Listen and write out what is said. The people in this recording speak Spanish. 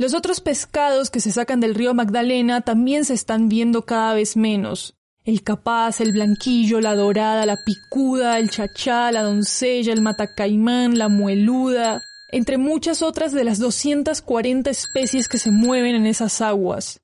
Los otros pescados que se sacan del río Magdalena también se están viendo cada vez menos. El capaz, el blanquillo, la dorada, la picuda, el chachá, la doncella, el matacaimán, la mueluda, entre muchas otras de las 240 especies que se mueven en esas aguas.